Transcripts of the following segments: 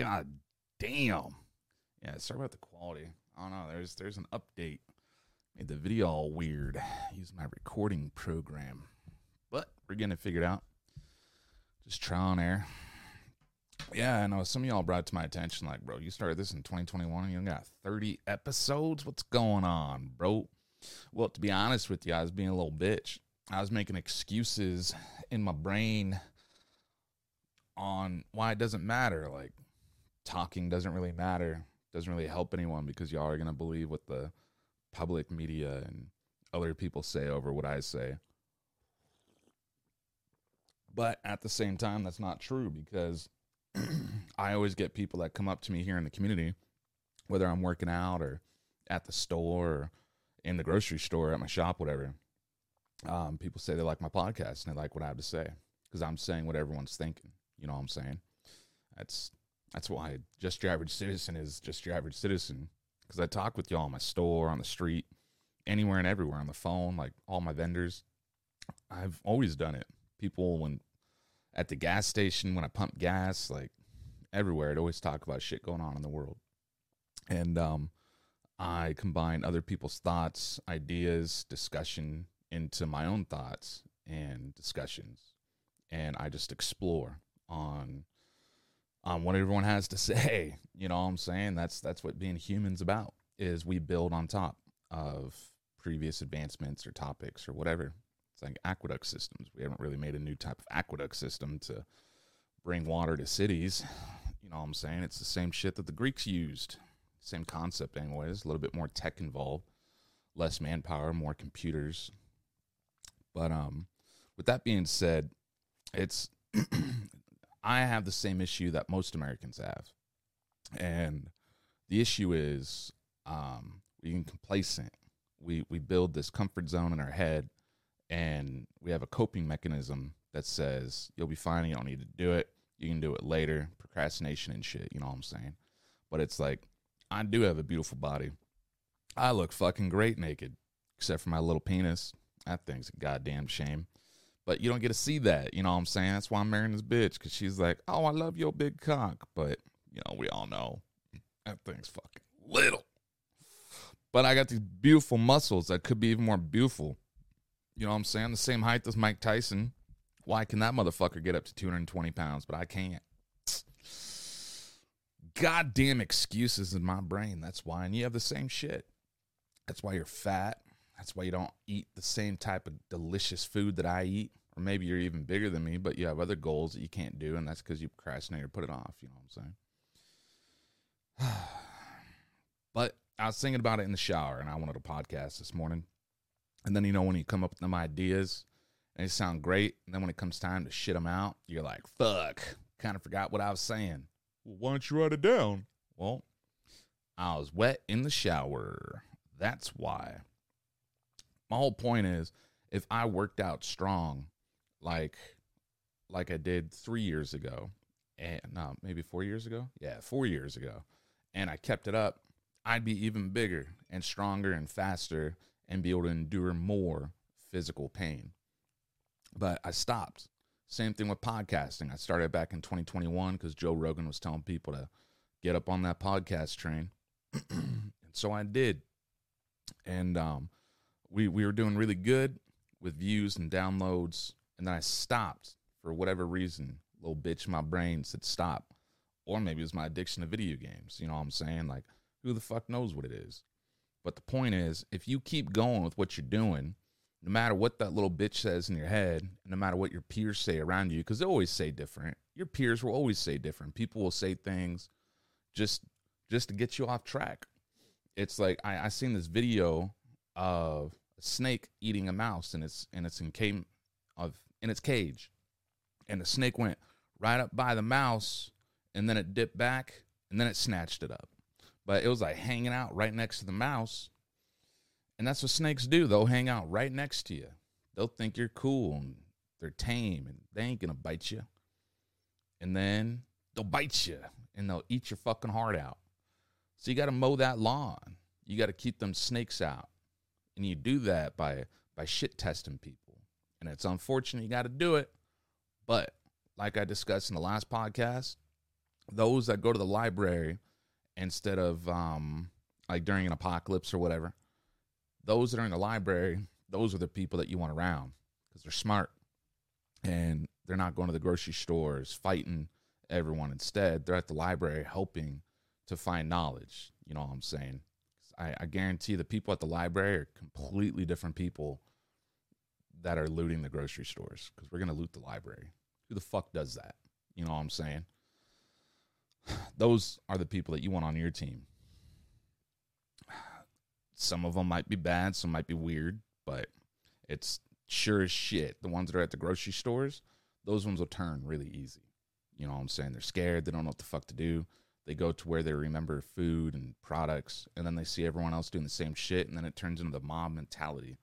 God damn. Yeah, sorry about the quality. I don't know. There's there's an update. Made the video all weird. Use my recording program. But we're getting it figured out. Just trial and error. Yeah, I know some of y'all brought it to my attention, like, bro, you started this in 2021 and you got 30 episodes. What's going on, bro? Well, to be honest with you, I was being a little bitch. I was making excuses in my brain on why it doesn't matter. Like, talking doesn't really matter, doesn't really help anyone because y'all are going to believe what the public media and other people say over what I say. But at the same time, that's not true because I always get people that come up to me here in the community, whether I'm working out or at the store or in the grocery store, at my shop, whatever. Um, people say they like my podcast and they like what I have to say because I'm saying what everyone's thinking. You know what I'm saying? That's that's why just your average citizen is just your average citizen because I talk with y'all in my store, on the street, anywhere and everywhere, on the phone, like all my vendors. I've always done it. People when at the gas station when I pump gas, like everywhere, I'd always talk about shit going on in the world. And um, I combine other people's thoughts, ideas, discussion into my own thoughts and discussions. And I just explore on on what everyone has to say. You know what I'm saying? That's that's what being human's about is we build on top of previous advancements or topics or whatever. It's like aqueduct systems. We haven't really made a new type of aqueduct system to bring water to cities. You know what I'm saying? It's the same shit that the Greeks used. Same concept, anyways. A little bit more tech involved, less manpower, more computers. But um, with that being said, it's I have the same issue that most Americans have, and the issue is um, we get complacent. We we build this comfort zone in our head, and we have a coping mechanism that says you'll be fine. You don't need to do it. You can do it later. Procrastination and shit. You know what I'm saying? But it's like I do have a beautiful body. I look fucking great naked, except for my little penis. That thing's a goddamn shame. But you don't get to see that. You know what I'm saying? That's why I'm marrying this bitch because she's like, oh, I love your big cock. But, you know, we all know that thing's fucking little. But I got these beautiful muscles that could be even more beautiful. You know what I'm saying? The same height as Mike Tyson. Why can that motherfucker get up to 220 pounds, but I can't? Goddamn excuses in my brain. That's why. And you have the same shit. That's why you're fat. That's why you don't eat the same type of delicious food that I eat. Or maybe you're even bigger than me, but you have other goals that you can't do, and that's because you procrastinate or put it off. You know what I'm saying? but I was thinking about it in the shower, and I wanted a podcast this morning. And then, you know, when you come up with them ideas and they sound great, and then when it comes time to shit them out, you're like, fuck, kind of forgot what I was saying. Well, why don't you write it down? Well, I was wet in the shower. That's why. My whole point is if I worked out strong like like I did 3 years ago and no, maybe 4 years ago? Yeah, 4 years ago. And I kept it up, I'd be even bigger and stronger and faster and be able to endure more physical pain. But I stopped. Same thing with podcasting. I started back in 2021 because Joe Rogan was telling people to get up on that podcast train. and so I did. And um, we, we were doing really good with views and downloads. And then I stopped for whatever reason. Little bitch my brain said stop. Or maybe it was my addiction to video games. You know what I'm saying? Like, who the fuck knows what it is? But the point is, if you keep going with what you're doing, no matter what that little bitch says in your head, no matter what your peers say around you, because they always say different. Your peers will always say different. People will say things just just to get you off track. It's like I, I seen this video of a snake eating a mouse and it's it's in came of in its cage. And the snake went right up by the mouse and then it dipped back and then it snatched it up. But it was like hanging out right next to the mouse and that's what snakes do. They'll hang out right next to you. They'll think you're cool and they're tame and they ain't gonna bite you. And then they'll bite you and they'll eat your fucking heart out. So you gotta mow that lawn. You gotta keep them snakes out. And you do that by by shit testing people. And it's unfortunate you gotta do it. But like I discussed in the last podcast, those that go to the library instead of um, like during an apocalypse or whatever, those that are in the library, those are the people that you want around because they're smart and they're not going to the grocery stores fighting everyone. Instead, they're at the library helping to find knowledge. You know what I'm saying? I, I guarantee the people at the library are completely different people that are looting the grocery stores because we're going to loot the library. Who the fuck does that? You know what I'm saying? Those are the people that you want on your team. Some of them might be bad, some might be weird, but it's sure as shit. The ones that are at the grocery stores, those ones will turn really easy. You know what I'm saying? They're scared, they don't know what the fuck to do. They go to where they remember food and products, and then they see everyone else doing the same shit, and then it turns into the mob mentality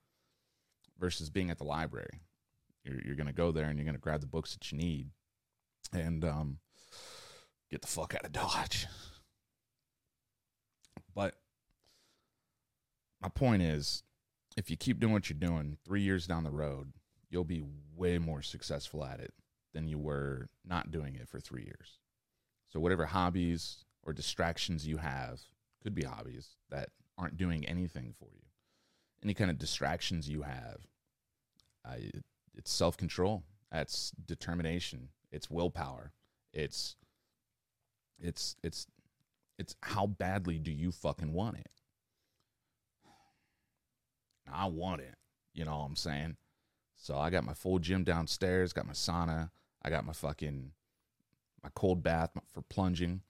versus being at the library. You're, you're going to go there and you're going to grab the books that you need and um, get the fuck out of Dodge. But my point is if you keep doing what you're doing, three years down the road, you'll be way more successful at it than you were not doing it for three years. So, whatever hobbies or distractions you have, could be hobbies that aren't doing anything for you. Any kind of distractions you have, uh, it's self control. That's determination. It's willpower. It's it's it's it's how badly do you fucking want it? I want it. You know what I'm saying? So I got my full gym downstairs, got my sauna, I got my fucking my cold bath for plunging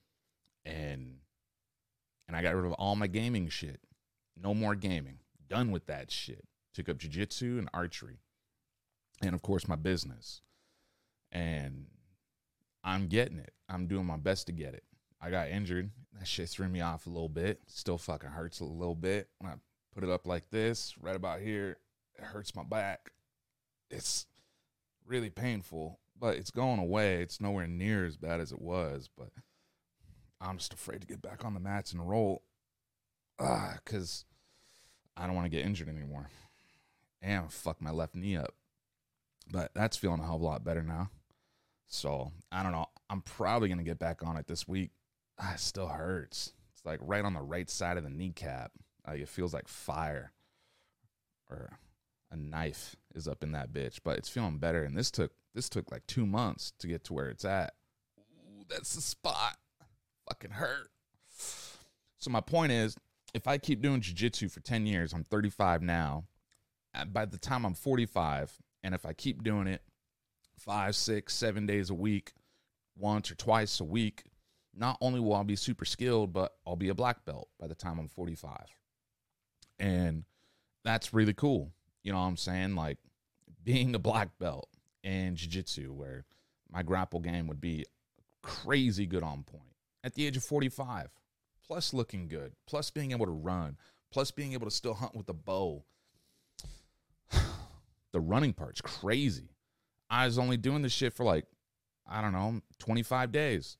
and and I got rid of all my gaming shit. No more gaming. Done with that shit. Took up jiu-jitsu and archery. And of course my business. And I'm getting it. I'm doing my best to get it. I got injured. That shit threw me off a little bit. Still fucking hurts a little bit. When I put it up like this, right about here, it hurts my back. It's really painful, but it's going away. It's nowhere near as bad as it was, but I'm just afraid to get back on the mats and roll. Ah, cause I don't want to get injured anymore. And fuck my left knee up. But that's feeling a hell of a lot better now. So I don't know. I'm probably gonna get back on it this week. Ah, it still hurts. It's like right on the right side of the kneecap. It feels like fire or a knife is up in that bitch, but it's feeling better. And this took this took like two months to get to where it's at. Ooh, that's the spot. Fucking hurt. So my point is, if I keep doing jujitsu for ten years, I'm 35 now. Uh, by the time I'm 45, and if I keep doing it five, six, seven days a week, once or twice a week, not only will I be super skilled, but I'll be a black belt by the time I'm 45. And that's really cool. You know what I'm saying? Like being a black belt in jiu jitsu, where my grapple game would be crazy good on point at the age of 45, plus looking good, plus being able to run, plus being able to still hunt with a bow. the running part's crazy. I was only doing this shit for like, I don't know, 25 days,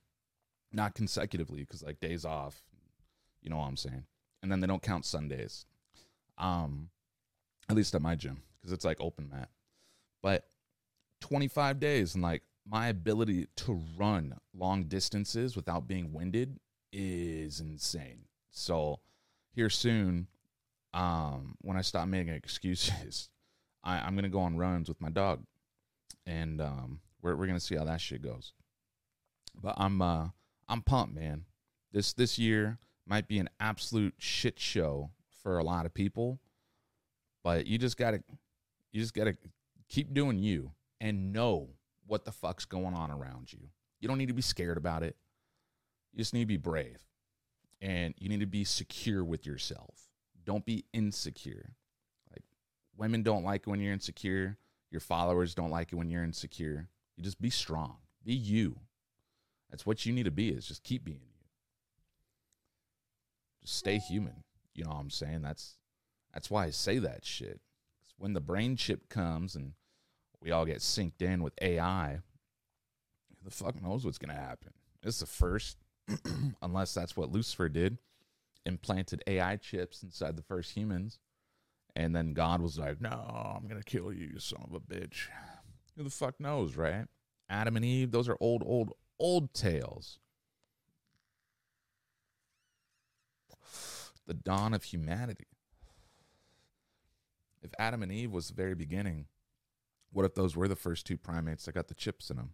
not consecutively, because like days off, you know what I'm saying? And then they don't count Sundays. Um, at least at my gym, because it's like open mat. But 25 days and like my ability to run long distances without being winded is insane. So here soon, um, when I stop making excuses, I, I'm gonna go on runs with my dog and um, we're we're gonna see how that shit goes. But I'm uh, I'm pumped, man. This this year might be an absolute shit show for a lot of people, but you just gotta you just gotta keep doing you and know what the fuck's going on around you. You don't need to be scared about it. You just need to be brave. And you need to be secure with yourself. Don't be insecure. Like women don't like when you're insecure. Your followers don't like it when you're insecure. You just be strong. Be you. That's what you need to be is just keep being you. Just stay human. You know what I'm saying? That's that's why I say that shit. When the brain chip comes and we all get synced in with AI, the fuck knows what's going to happen? It's the first, unless that's what Lucifer did, implanted AI chips inside the first humans. And then God was like, no, I'm going to kill you, you son of a bitch. Who the fuck knows, right? Adam and Eve, those are old, old, old tales. The dawn of humanity. If Adam and Eve was the very beginning, what if those were the first two primates that got the chips in them?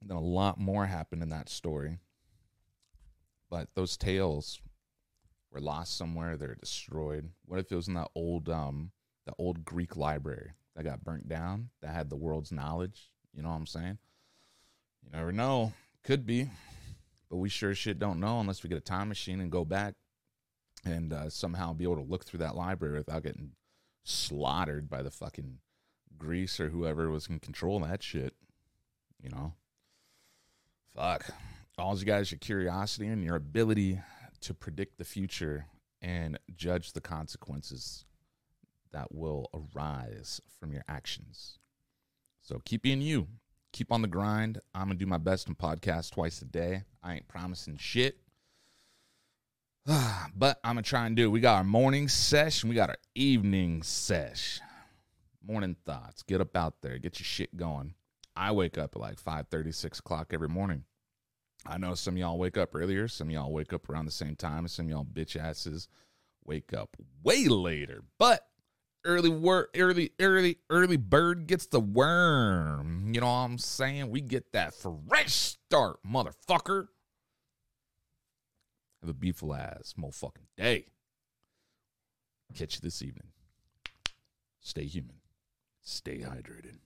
And then a lot more happened in that story. But those tales were lost somewhere, they're destroyed. What if it was in that old um the old Greek library that got burnt down that had the world's knowledge? You know what I'm saying? You never know. Could be. But we sure shit don't know unless we get a time machine and go back and uh, somehow be able to look through that library without getting slaughtered by the fucking Greece or whoever was in control of that shit. You know? Fuck. All you guys, your curiosity and your ability to predict the future and judge the consequences that will arise from your actions. So keep being you. Keep on the grind. I'm going to do my best and podcast twice a day. I ain't promising shit. but I'm to try and do it. We got our morning session. We got our evening sesh. Morning thoughts. Get up out there. Get your shit going. I wake up at like 5 6 o'clock every morning. I know some y'all wake up earlier. Some y'all wake up around the same time. Some y'all bitch asses wake up way later. But early work, early, early, early bird gets the worm. You know what I'm saying? We get that fresh start, motherfucker. Have a beautiful ass motherfucking day. Catch you this evening. Stay human. Stay hydrated.